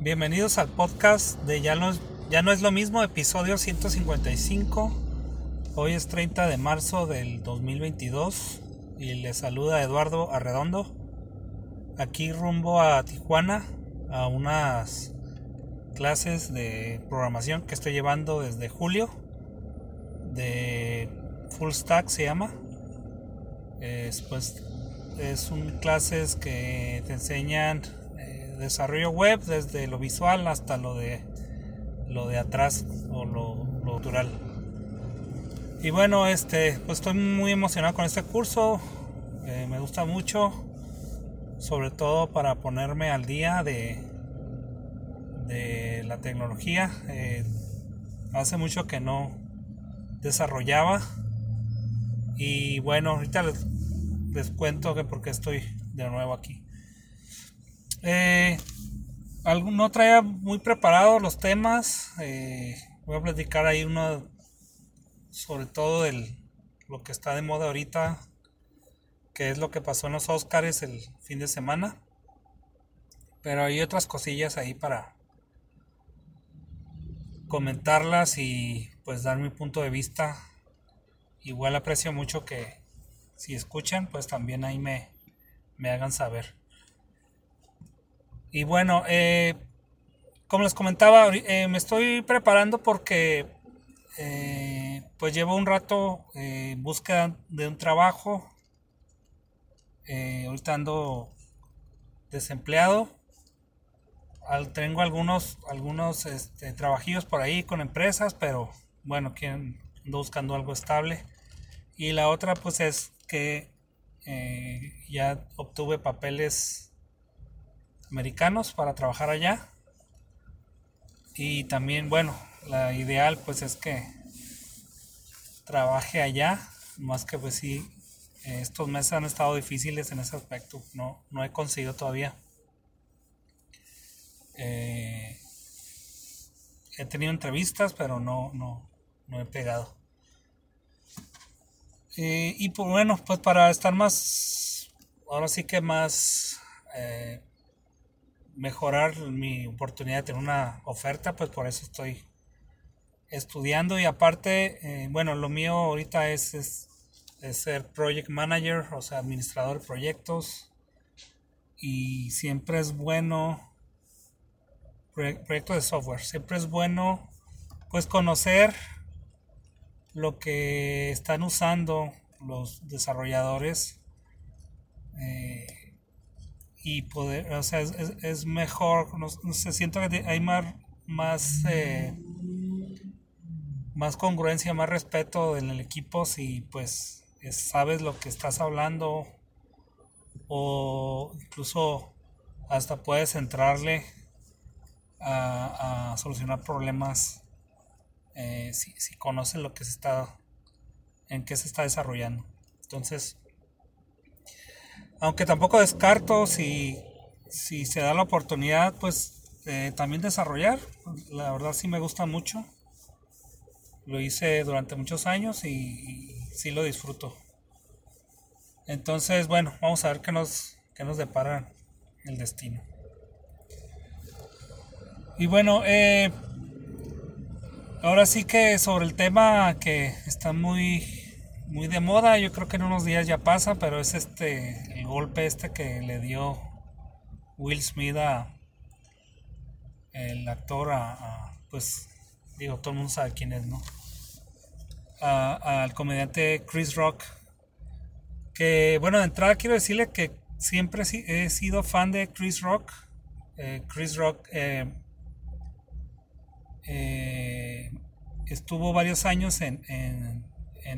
Bienvenidos al podcast de Ya no, ya no es lo mismo, episodio 155. Hoy es 30 de marzo del 2022 y les saluda Eduardo Arredondo. Aquí rumbo a Tijuana a unas clases de programación que estoy llevando desde julio de Full Stack se llama. Es, pues, es un clases que te enseñan desarrollo web desde lo visual hasta lo de lo de atrás o lo, natural. Y bueno este pues estoy muy emocionado con este curso eh, me gusta mucho sobre todo para ponerme al día de de la tecnología. Eh, hace mucho que no desarrollaba y bueno ahorita les cuento que porque estoy de nuevo aquí eh, no traía muy preparados los temas. Eh, voy a platicar ahí uno sobre todo del lo que está de moda ahorita, que es lo que pasó en los Oscars el fin de semana. Pero hay otras cosillas ahí para comentarlas y pues dar mi punto de vista. Igual aprecio mucho que si escuchan, pues también ahí me, me hagan saber. Y bueno, eh, como les comentaba, eh, me estoy preparando porque eh, pues llevo un rato en búsqueda de un trabajo. ahorita ando desempleado. tengo algunos, algunos este, trabajillos por ahí con empresas, pero bueno, ando buscando algo estable. Y la otra pues es que ya obtuve papeles americanos para trabajar allá. Y también, bueno, la ideal pues es que trabaje allá, más que pues sí, estos meses han estado difíciles en ese aspecto, no, no he conseguido todavía. Eh, he tenido entrevistas, pero no, no, no he pegado. Eh, y pues bueno, pues para estar más, ahora sí que más eh, mejorar mi oportunidad de tener una oferta, pues por eso estoy estudiando y aparte, eh, bueno, lo mío ahorita es, es, ser project manager, o sea, administrador de proyectos y siempre es bueno, proyecto de software, siempre es bueno pues conocer lo que están usando los desarrolladores. Y poder, o sea, es, mejor, no, se siento que hay más, más, eh, más congruencia, más respeto en el equipo si pues sabes lo que estás hablando o incluso hasta puedes entrarle a, solucionar problemas eh, si, si conoces lo que se está en qué se está desarrollando. Entonces aunque tampoco descarto si, si se da la oportunidad, pues también desarrollar. La verdad sí me gusta mucho. Lo hice durante muchos años y, sí lo disfruto. Entonces, bueno, vamos a ver qué nos, qué nos depara el destino. Y bueno, eh, ahora sí que sobre el tema que está muy muy de moda, yo creo que en unos días ya pasa, pero es este el golpe este que le dio Will Smith a el actor a, pues digo todo el mundo sabe quién es, ¿no? al comediante Chris Rock. Que bueno, de entrada quiero decirle que siempre he sido fan de Chris Rock. Eh, Chris Rock eh, eh, estuvo varios años en en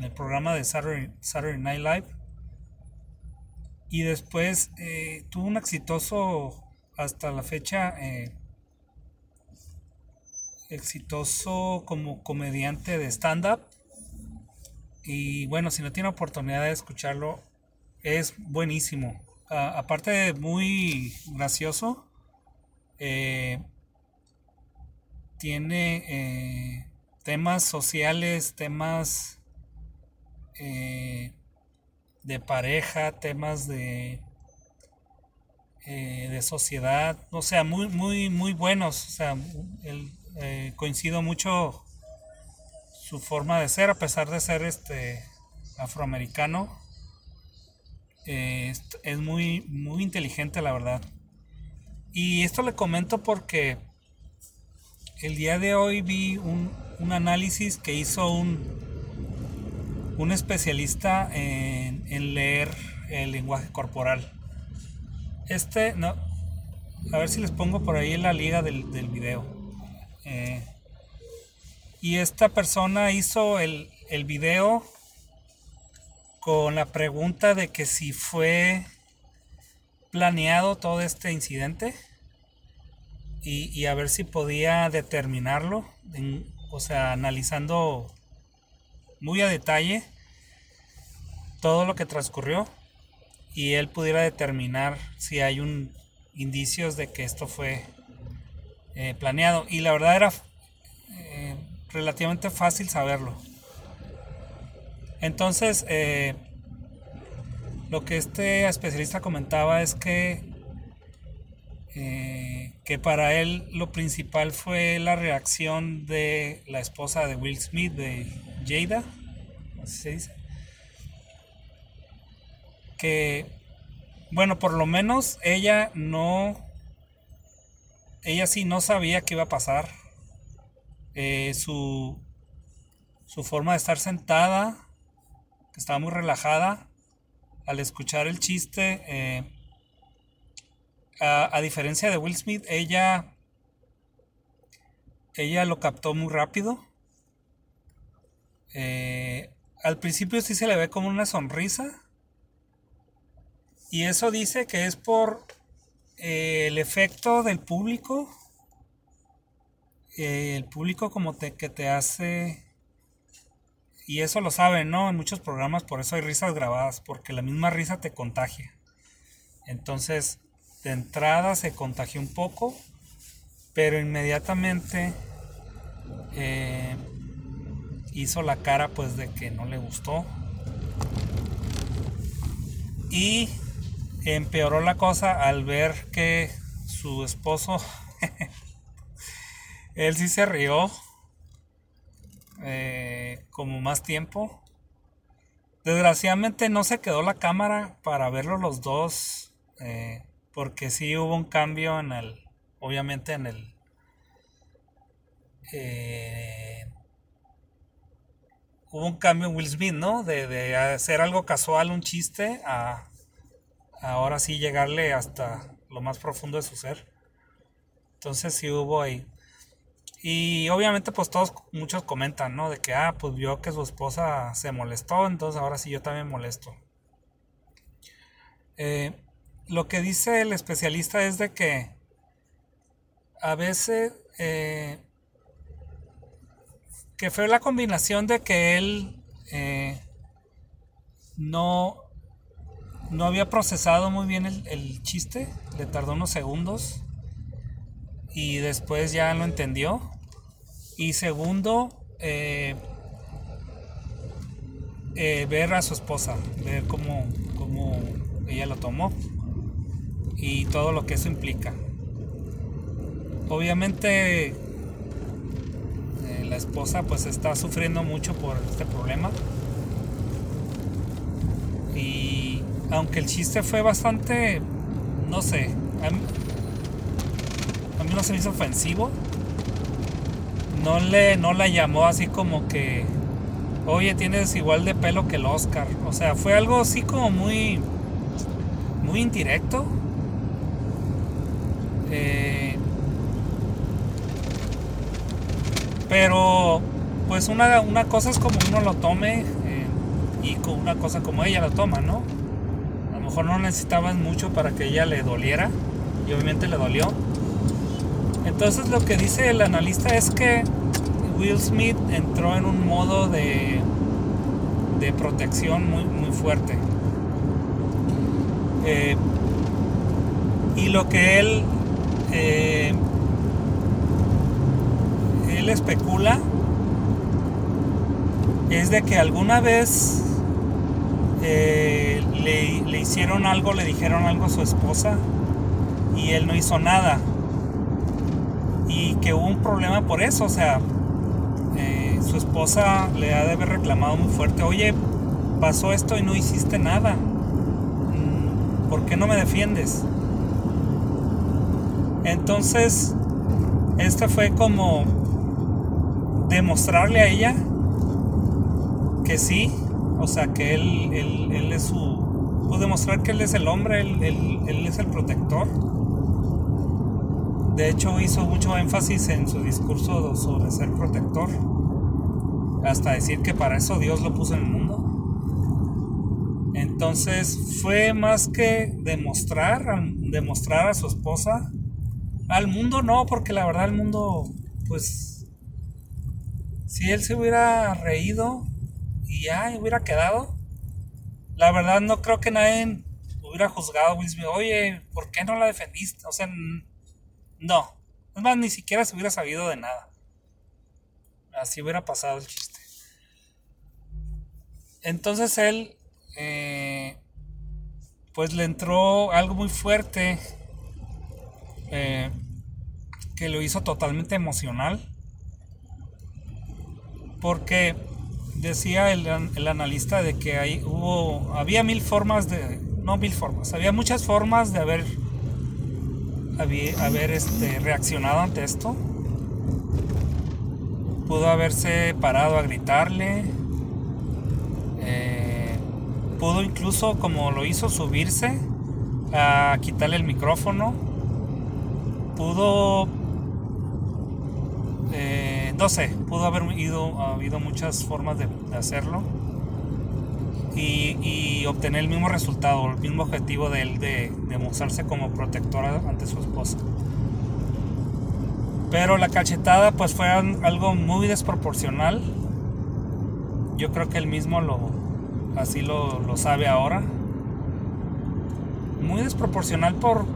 el programa de Saturday, Night Live. Y después eh, tuvo un exitoso, hasta la fecha, eh, exitoso como comediante de stand-up. Y bueno, si no tiene oportunidad de escucharlo, es buenísimo. aparte de muy gracioso, eh, tiene temas sociales, temas eh, de pareja, temas de eh, de sociedad, o sea, muy, muy, muy buenos. O sea, eh, coincido mucho su forma de ser, a pesar de ser este afroamericano. Eh, es muy, muy inteligente, la verdad. Y esto le comento porque el día de hoy vi un, un análisis que hizo un, un especialista en, leer el lenguaje corporal. Este, no, a ver si les pongo por ahí la liga del, video. Eh, y esta persona hizo el, el video con la pregunta de que si fue planeado todo este incidente y, a ver si podía determinarlo, o sea, analizando muy a detalle todo lo que transcurrió y él pudiera determinar si hay un indicios de que esto fue eh, planeado. Y la verdad era eh, relativamente fácil saberlo. Entonces eh, lo que este especialista comentaba es que que para él lo principal fue la reacción de la esposa de Will Smith de Jada así se dice que, bueno, por lo menos ella no, ella sí no sabía qué iba a pasar. Eh, su, su forma de estar sentada, que estaba muy relajada, al escuchar el chiste, eh, a, a, diferencia de Will Smith, ella, ella lo captó muy rápido. Eh, al principio sí se le ve como una sonrisa, y eso dice que es por eh, el efecto del público. Eh, el público como te, que te hace... Y eso lo saben, ¿no? En muchos programas por eso hay risas grabadas, porque la misma risa te contagia. Entonces, de entrada se contagió un poco, pero inmediatamente hizo la cara pues de que no le gustó. Y empeoró la cosa al ver que su esposo, él sí se rió eh, como más tiempo. Desgraciadamente no se quedó la cámara para verlo los dos, eh, porque sí hubo un cambio en el, obviamente en el, eh, hubo un cambio en Will Smith, ¿no? De, de hacer algo casual, un chiste, a ahora sí llegarle hasta lo más profundo de su ser. Entonces sí hubo ahí. Y obviamente pues todos, muchos comentan, ¿no? De que, ah, pues vio que su esposa se molestó, entonces ahora sí yo también molesto. Eh, lo que dice el especialista es de que a veces eh, que fue la combinación de que él eh, no no había procesado muy bien el, chiste, le tardó unos segundos y después ya lo entendió. Y segundo, eh, eh, ver a su esposa, ver cómo, cómo ella lo tomó y todo lo que eso implica. Obviamente la esposa pues está sufriendo mucho por este problema y aunque el chiste fue bastante, no sé, a mí, a mí no se me hizo ofensivo. No le, no la llamó así como que, oye, tienes igual de pelo que el Oscar. O sea, fue algo así como muy, muy indirecto. Eh, pero, pues una, una cosa es como uno lo tome eh, y con una cosa como ella lo toma, ¿no? mejor no necesitaban mucho para que ella le doliera y obviamente le dolió. Entonces lo que dice el analista es que Will Smith entró en un modo de, de protección muy, muy fuerte. Eh, y lo que él, eh, especula es de que alguna vez eh, le, le, hicieron algo, le dijeron algo a su esposa y él no hizo nada. Y que hubo un problema por eso, o sea, eh, su esposa le ha de haber reclamado muy fuerte, oye, pasó esto y no hiciste nada. Mm, ¿Por qué no me defiendes? Entonces, este fue como demostrarle a ella que sí, o sea, que él, él, es su... Pues demostrar que él es el hombre, él, él es el protector. De hecho, hizo mucho énfasis en su discurso sobre ser protector. Hasta decir que para eso Dios lo puso en el mundo. Entonces fue más que demostrar, demostrar a su esposa. Al mundo no, porque la verdad el mundo, pues, si él se hubiera reído y ya hubiera quedado, la verdad no creo que nadie hubiera juzgado a Will Smith. Oye, ¿por qué no la defendiste? O sea, no. Es más, ni siquiera se hubiera sabido de nada. Así hubiera pasado el chiste. Entonces él eh, pues le entró algo muy fuerte eh, que lo hizo totalmente emocional. Porque decía el, analista de que hay, hubo, había mil formas de, no mil formas, había muchas formas de haber, haber este, reaccionado ante esto. Pudo haberse parado a gritarle, pudo incluso, como lo hizo, subirse a quitarle el micrófono. Pudo, eh, no sé, pudo haber ido, ha habido muchas formas de, hacerlo. Y, obtener el mismo resultado, el mismo objetivo de él de, de como protectora ante su esposa. Pero la cachetada pues fue algo muy desproporcional. Yo creo que él mismo lo, así lo, sabe ahora. Muy desproporcional por,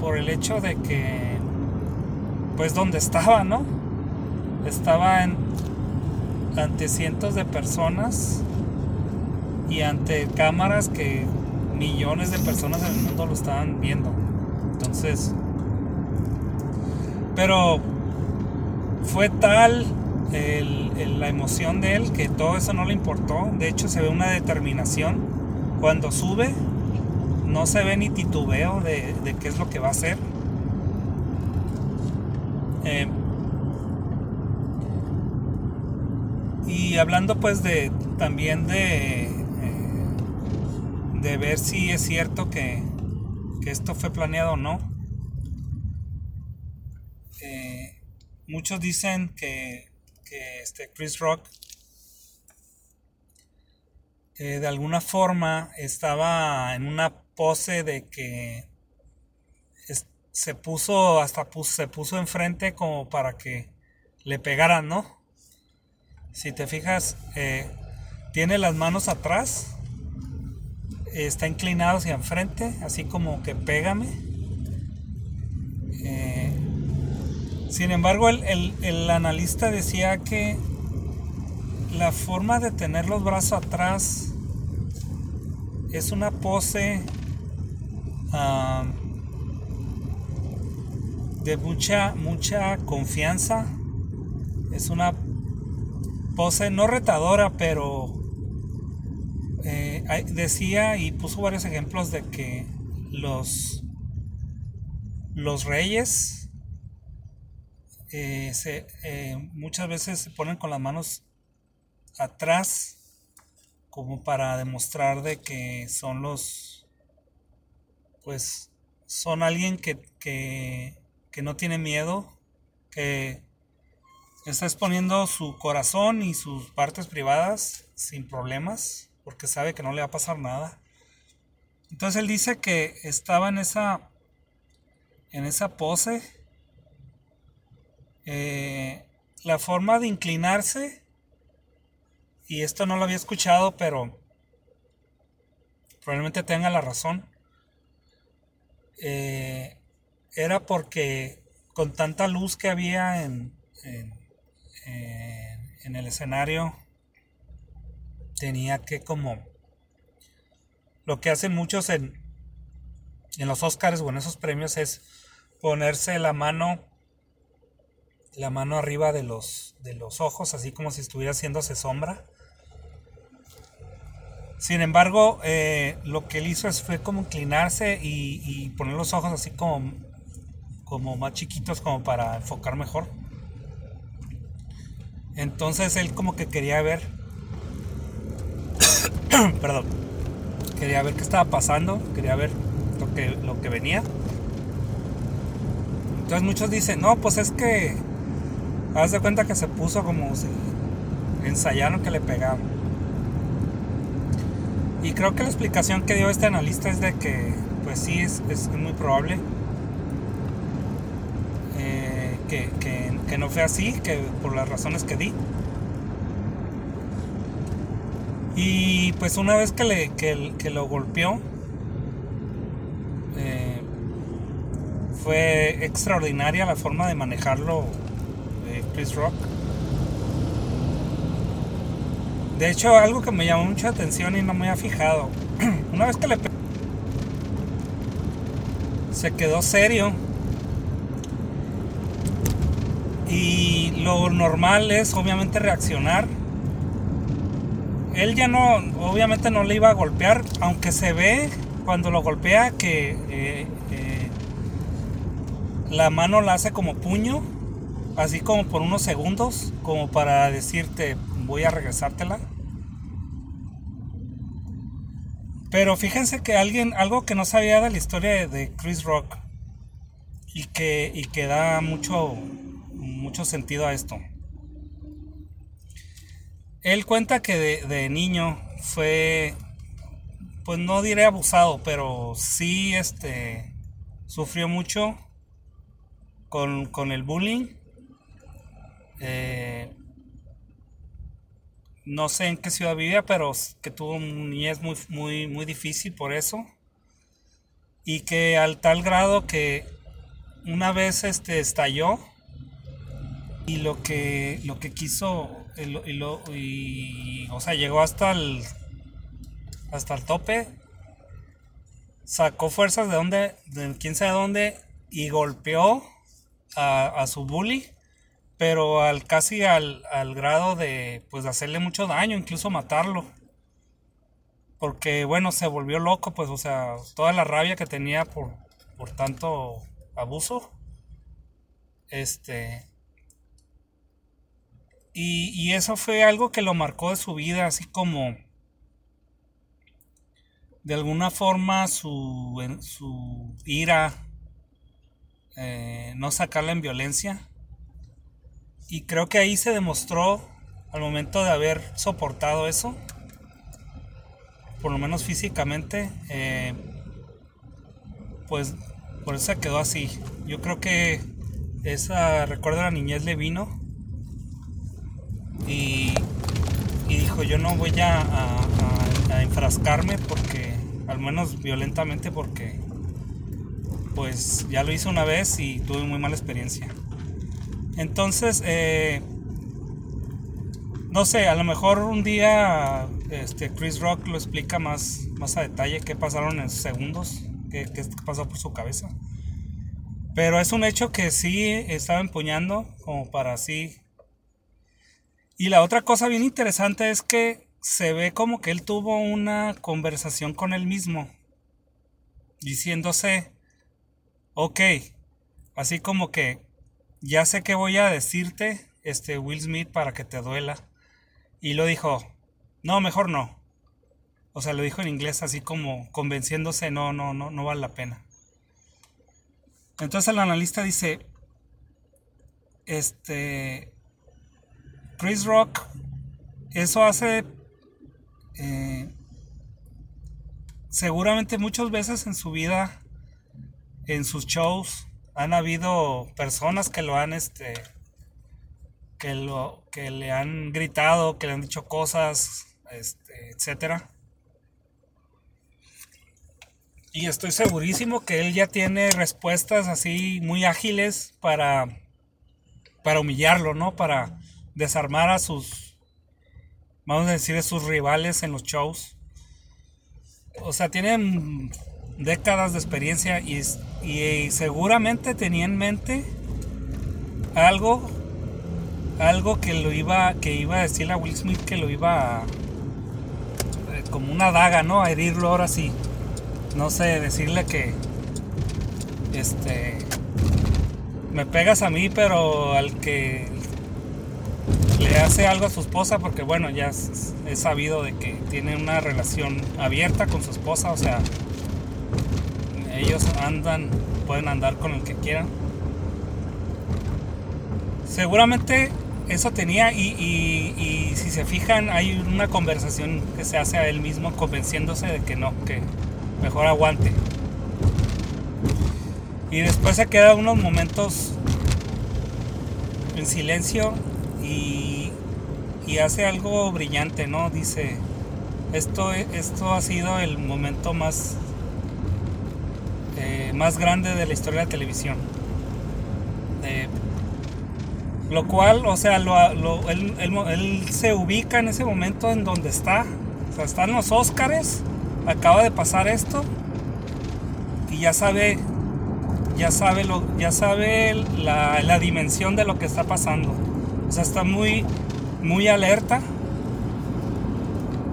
por el hecho de que, pues donde estaba, ¿no? Estaba en, ante cientos de personas y ante cámaras que millones de personas en el mundo lo estaban viendo. Entonces, pero fue tal la emoción de él, que todo eso no le importó. De hecho, se ve una determinación. Cuando sube, no se ve ni titubeo de, qué es lo que va a hacer. Eh, y hablando pues de también de, eh, de ver si es cierto que, que esto fue planeado o no. Eh, muchos dicen que que este Chris Rock eh, de alguna forma estaba en una pose de que se puso hasta se puso enfrente como para que le pegaran, ¿no? Si te fijas, eh, tiene las manos atrás, está inclinado hacia enfrente, así como que pégame. Eh, sin embargo, el, analista decía que la forma de tener los brazos atrás es una pose ah, de mucha, mucha confianza. Es una pose no retadora, pero eh, decía y puso varios ejemplos de que los, los reyes eh, se, eh, muchas veces se ponen con las manos atrás como para demostrar de que son los pues son alguien que, que, que no tiene miedo que está exponiendo su corazón y sus partes privadas sin problemas porque sabe que no le va a pasar nada. Entonces él dice que estaba en esa en esa pose eh, la forma de inclinarse, y esto no lo había escuchado, pero probablemente tenga la razón, eh, era porque con tanta luz que había en, en, en el escenario, tenía que como lo que hacen muchos en, en los Oscars o en esos premios es ponerse la mano la mano arriba de los de los ojos así como si estuviera haciéndose sombra. Sin embargo eh, lo que él hizo fue como inclinarse y, poner los ojos así como como más chiquitos como para enfocar mejor entonces él como que quería ver perdón quería ver qué estaba pasando quería ver lo que, lo que venía. Entonces muchos dicen, no, pues es que, haz de cuenta que se puso como si ensayaron que le pegaban. Y creo que la explicación que dio este analista es de que, pues sí, es, muy probable eh, que, no fue así, que por las razones que di. Y pues una vez que, le, que, lo golpeó, fue extraordinaria la forma de manejarlo de Chris Rock. De hecho, algo que me llamó mucha atención y no me había fijado. Una vez que le se quedó serio. Y lo normal es obviamente reaccionar. Él ya no, obviamente no le iba a golpear, aunque se ve cuando lo golpea que eh, la mano la hace como puño, así como por unos segundos, como para decirte voy a regresártela. Pero fíjense que alguien, algo que no sabía de la historia de Chris Rock y que, y que da mucho, sentido a esto. Él cuenta que de, niño fue, pues no diré abusado, pero sí este, sufrió mucho con, el bullying. Eh, no sé en qué ciudad vivía, pero que tuvo un niñez muy, muy, muy difícil por eso. Y que al tal grado que una vez este estalló y lo que lo que quiso y, lo, y, o sea llegó hasta el hasta el tope sacó fuerzas de donde de quién sabe dónde y golpeó a, su bully, pero al casi al, grado de pues hacerle mucho daño, incluso matarlo. Porque bueno, se volvió loco, pues o sea, toda la rabia que tenía por, por tanto abuso. Este. Y, eso fue algo que lo marcó de su vida, así como de alguna forma su, su ira, eh, no sacarla en violencia. Y creo que ahí se demostró al momento de haber soportado eso, por lo menos físicamente, eh, pues por eso se quedó así. Yo creo que esa, recuerdo la niñez le vino y, dijo yo no voy a, a enfrascarme porque, al menos violentamente porque pues ya lo hice una vez y tuve muy mala experiencia. Entonces, eh, no sé, a lo mejor un día este, Chris Rock lo explica más, más a detalle qué pasaron en segundos, qué, qué pasó por su cabeza. Pero es un hecho que sí estaba empuñando como para así. Y la otra cosa bien interesante es que se ve como que él tuvo una conversación con él mismo, diciéndose, ok, así como que ya sé que voy a decirte, este Will Smith, para que te duela. Y lo dijo, no, mejor no. O sea, lo dijo en inglés así como convenciéndose, no, no, no, no vale la pena. Entonces el analista dice, este, Chris Rock, eso hace eh, seguramente muchas veces en su vida en sus shows han habido personas que lo han este que lo que le han gritado, que le han dicho cosas, este, etcétera. Y estoy segurísimo que él ya tiene respuestas así muy ágiles para para humillarlo, ¿no? Para desarmar a sus vamos a decir, a sus rivales en los shows. O sea, tienen décadas de experiencia y, y seguramente tenía en mente algo algo que lo iba que iba a decirle a Will Smith que lo iba a, eh, como una daga, ¿no? A herirlo ahora sí. No sé, decirle que este me pegas a mí, pero al que le hace algo a su esposa porque bueno, ya he sabido de que tiene una relación abierta con su esposa, o sea, ellos andan, pueden andar con el que quieran. Seguramente eso tenía y, si se fijan hay una conversación que se hace a él mismo convenciéndose de que no, que mejor aguante. Y después se queda unos momentos en silencio y, hace algo brillante, ¿no? Dice, esto, esto ha sido el momento más, eh, más grande de la historia de la televisión. lo cual, o sea, él, se ubica en ese momento en donde está. O sea, está en los Óscares, acaba de pasar esto y ya sabe, ya sabe, lo, ya sabe la dimensión de lo que está pasando. O sea, está muy, muy alerta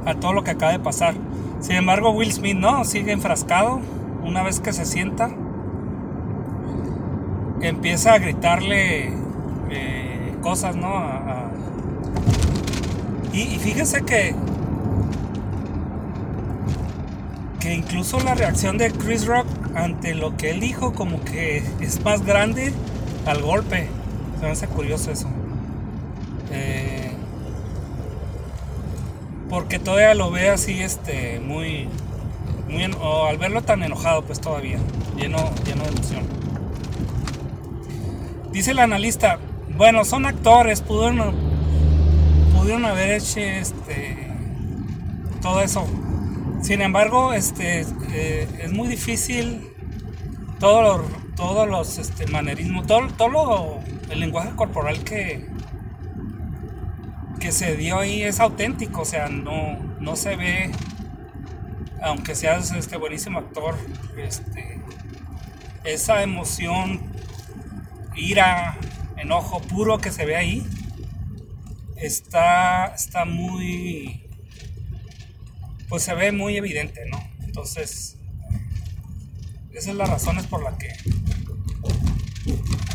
a todo lo que acaba de pasar. Sin embargo, Will Smith no, sigue enfrascado. Una vez que se sienta, empieza a gritarle eh, cosas, ¿no? Y, y, fíjese que que incluso la reacción de Chris Rock ante lo que él dijo como que es más grande al golpe. Se me hace curioso eso. Porque todavía lo ve así, este, muy, muy, o al verlo tan enojado, pues todavía, lleno, lleno de emoción. Dice el analista, bueno, son actores, pudieron, pudieron haber hecho, este, todo eso. Sin embargo, este, eh, es muy difícil todos los, todos los este, manerismos, todo, todo el lenguaje corporal que, que se dio ahí es auténtico, o sea, no, no se ve, aunque seas este buenísimo actor, este, esa emoción, ira, enojo puro que se ve ahí, está, está muy, pues se ve muy evidente, ¿no? Entonces, esa es la razón es por la que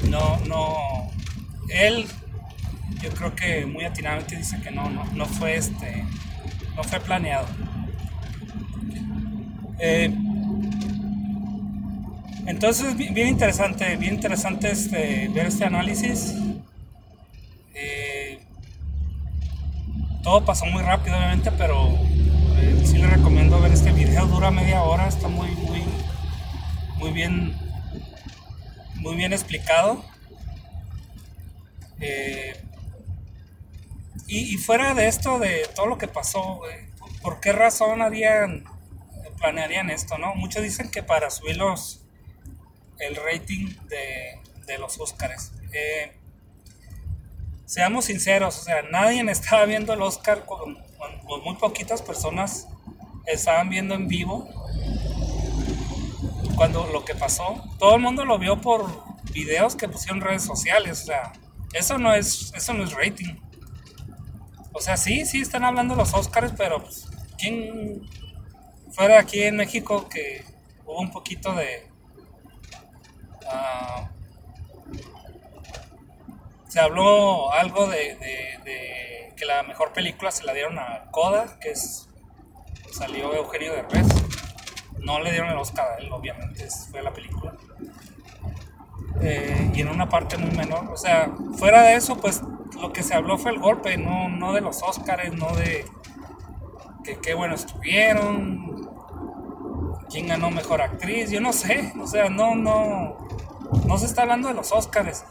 no, no, él yo creo que muy atinadamente dice que no, no, fue este, no fue planeado. Eh, entonces, bien interesante, bien interesante este, ver este análisis. Eh, todo pasó muy rápido, obviamente, pero eh, sí le recomiendo ver este video. Dura media hora, está muy, muy, muy bien, muy bien explicado. Eh, y, fuera de esto, de todo lo que pasó, ¿por qué razón harían, planearían esto, no? Muchos dicen que para subir los, el rating de, los Oscars. Eh, seamos sinceros, o sea, nadie estaba viendo el Oscar con, muy poquitas personas estaban viendo en vivo cuando lo que pasó. Todo el mundo lo vio por videos que pusieron redes sociales, o sea, eso no es, eso no es rating. O sea, sí, sí están hablando los Oscars, pero pues, ¿quién fuera aquí en México que hubo un poquito de... Ah, se habló algo de, que la mejor película se la dieron a Coda, que es salió Eugenio Derbez. No le dieron el Oscar a él, obviamente, fue la película. Eh, y en una parte muy menor. O sea, fuera de eso, pues lo que se habló fue el golpe, no, no de los Óscares, no de que qué bueno estuvieron, quién ganó mejor actriz, yo no sé, o sea, no, no, no se está hablando de los Óscares.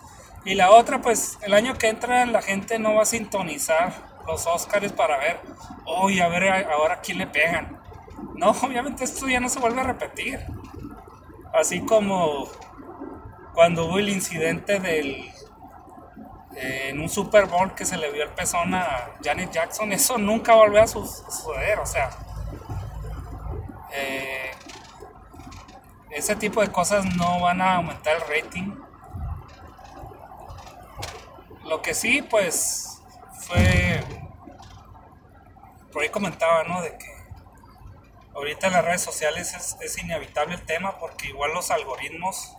Y la otra, pues el año que entra la gente no va a sintonizar los Óscares para ver, hoy a ver ahora quién le pegan. No, obviamente esto ya no se vuelve a repetir. Así como cuando hubo el incidente del en un Super Bowl que se le vio el pezón a Janet Jackson, eso nunca volvió a suceder, o sea, eh, ese tipo de cosas no van a aumentar el rating. Lo que sí, pues, fue... Por ahí comentaba, ¿no? De que ahorita en las redes sociales es, inevitable el tema porque igual los algoritmos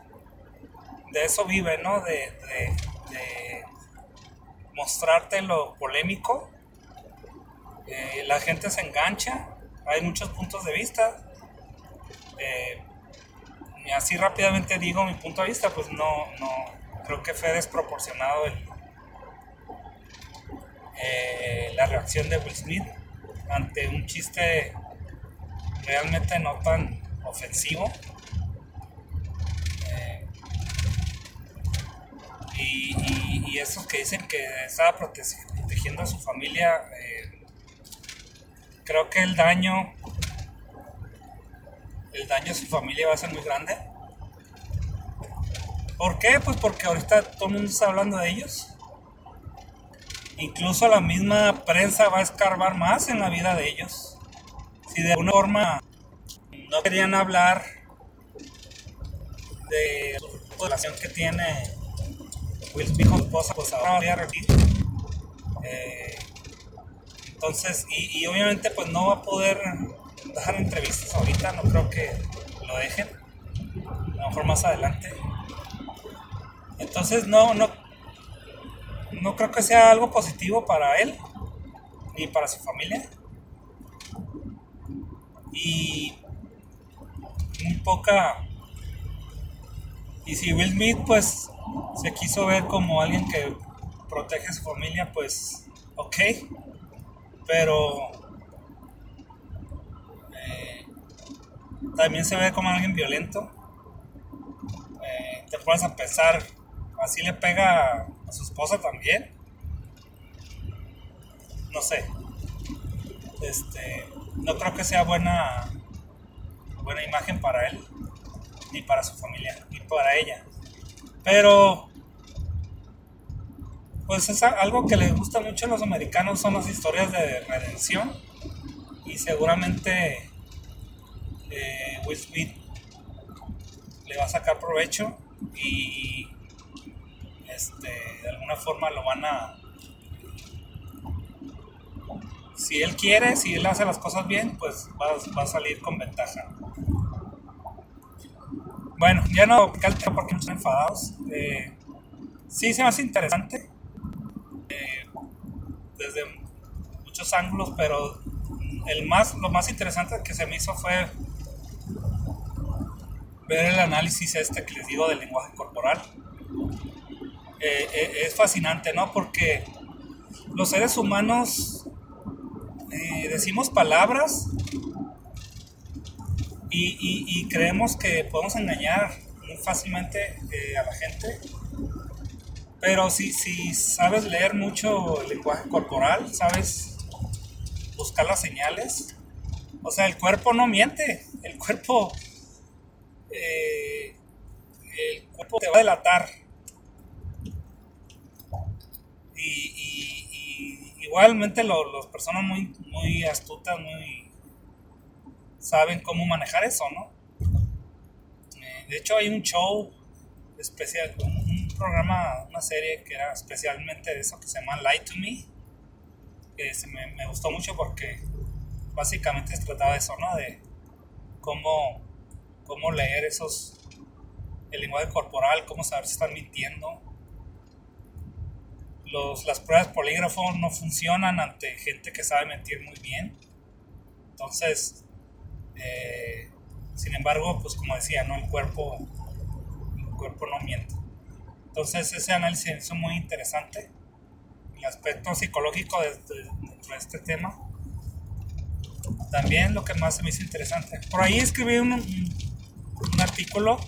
de eso viven, ¿no? De, mostrarte lo polémico. Eh, la gente se engancha, hay muchos puntos de vista. Eh, y así rápidamente digo mi punto de vista, pues no, no creo que fue desproporcionado eh, la reacción de Will Smith ante un chiste realmente no tan ofensivo. Y, esos que dicen que estaba protegiendo a su familia, eh, creo que el daño, el daño a su familia va a ser muy grande. ¿Por qué? Pues porque ahorita todo el mundo está hablando de ellos. Incluso la misma prensa va a escarbar más en la vida de ellos si de alguna forma no querían hablar de la relación que tiene Will esposa, pues ahora voy a repetir. Eh, entonces, y, obviamente pues no va a poder dejar entrevistas ahorita, no creo que lo dejen, a lo mejor más adelante. Entonces no, no, no creo que sea algo positivo para él ni para su familia y muy poca y si Will Smith pues se quiso ver como alguien que protege a su familia pues ok. Pero eh, también se ve como alguien violento. Eh, te pones a pensar así le pega a su esposa también. No sé. Este no creo que sea buena, buena imagen para él, ni para su familia, ni para ella. Pero, pues es algo que les gusta mucho a los americanos, son las historias de redención. Y seguramente eh, Will Smith le va a sacar provecho y este, de alguna forma lo van a si él quiere, si él hace las cosas bien, pues va, a salir con ventaja. Bueno, ya no tema porque están enfadados. Eh, sí se me hace interesante eh, desde muchos ángulos, pero el más, lo más interesante que se me hizo fue ver el análisis este que les digo del lenguaje corporal. Eh, es fascinante, ¿no? Porque los seres humanos decimos palabras y, creemos que podemos engañar muy fácilmente eh, a la gente. Pero si, si sabes leer mucho el lenguaje corporal, sabes buscar las señales, o sea, el cuerpo no miente, el cuerpo, eh, el cuerpo te va a delatar. y, igualmente los personas muy, muy astutas, muy saben cómo manejar eso, ¿no? Eh, de hecho hay un show especial, un, programa, una serie que era especialmente de eso que se llama Lie to Me, que se me, me, gustó mucho porque básicamente se trataba de eso, ¿no? De cómo, cómo leer esos, el lenguaje corporal, cómo saber si están mintiendo las pruebas polígrafo no funcionan ante gente que sabe mentir muy bien. Entonces, eh, sin embargo, pues como decía, ¿no? El cuerpo, el cuerpo no miente. Entonces ese análisis es muy interesante. El aspecto psicológico de, este tema. También lo que más me hizo interesante. Por ahí escribí un, artículo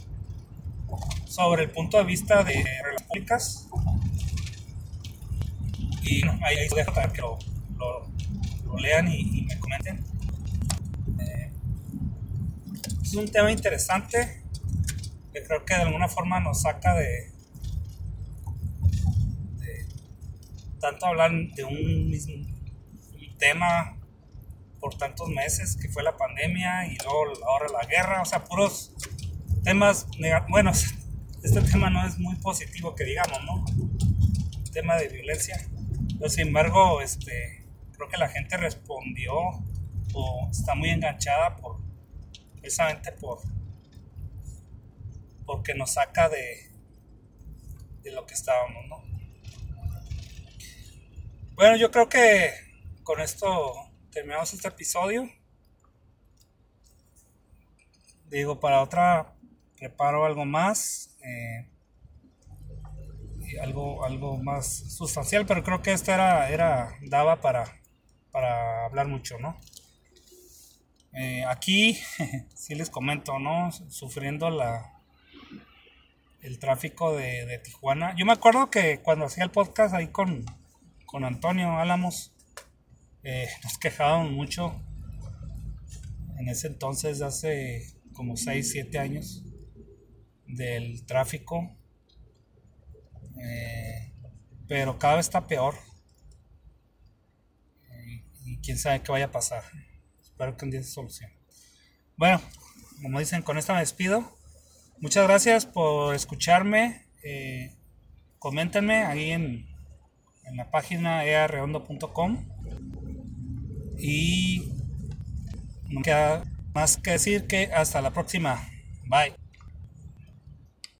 sobre el punto de vista de relaciones públicas y ahí, ahí dejo para que lo, lean y, me comenten. Eh, es un tema interesante que creo que de alguna forma nos saca de, tanto hablar de un mismo tema por tantos meses que fue la pandemia y luego ahora la guerra, o sea, puros temas bueno, este tema no es muy positivo que digamos, ¿no? El tema de violencia. Pero sin embargo, este, creo que la gente respondió o está muy enganchada por precisamente por porque nos saca de de lo que estábamos, ¿no? Bueno, yo creo que con esto terminamos este episodio. Digo, para otra preparo algo más. Eh, algo, algo más sustancial, pero creo que esta era, era daba para, para hablar mucho, ¿no? Eh, aquí, sí les comento, ¿no? Sufriendo la, el tráfico de, Tijuana. Yo me acuerdo que cuando hacía el podcast ahí con, con Antonio Álamos, eh, nos quejábamos mucho en ese entonces, hace como 6, 7 años, del tráfico. Eh, pero cada vez está peor. y quién sabe qué vaya a pasar. Espero que un día se solucione. Bueno, como dicen, con esto me despido. Muchas gracias por escucharme. Eh, coméntenme ahí en, en la página earredondo.com. Y no queda más que decir que hasta la próxima. Bye.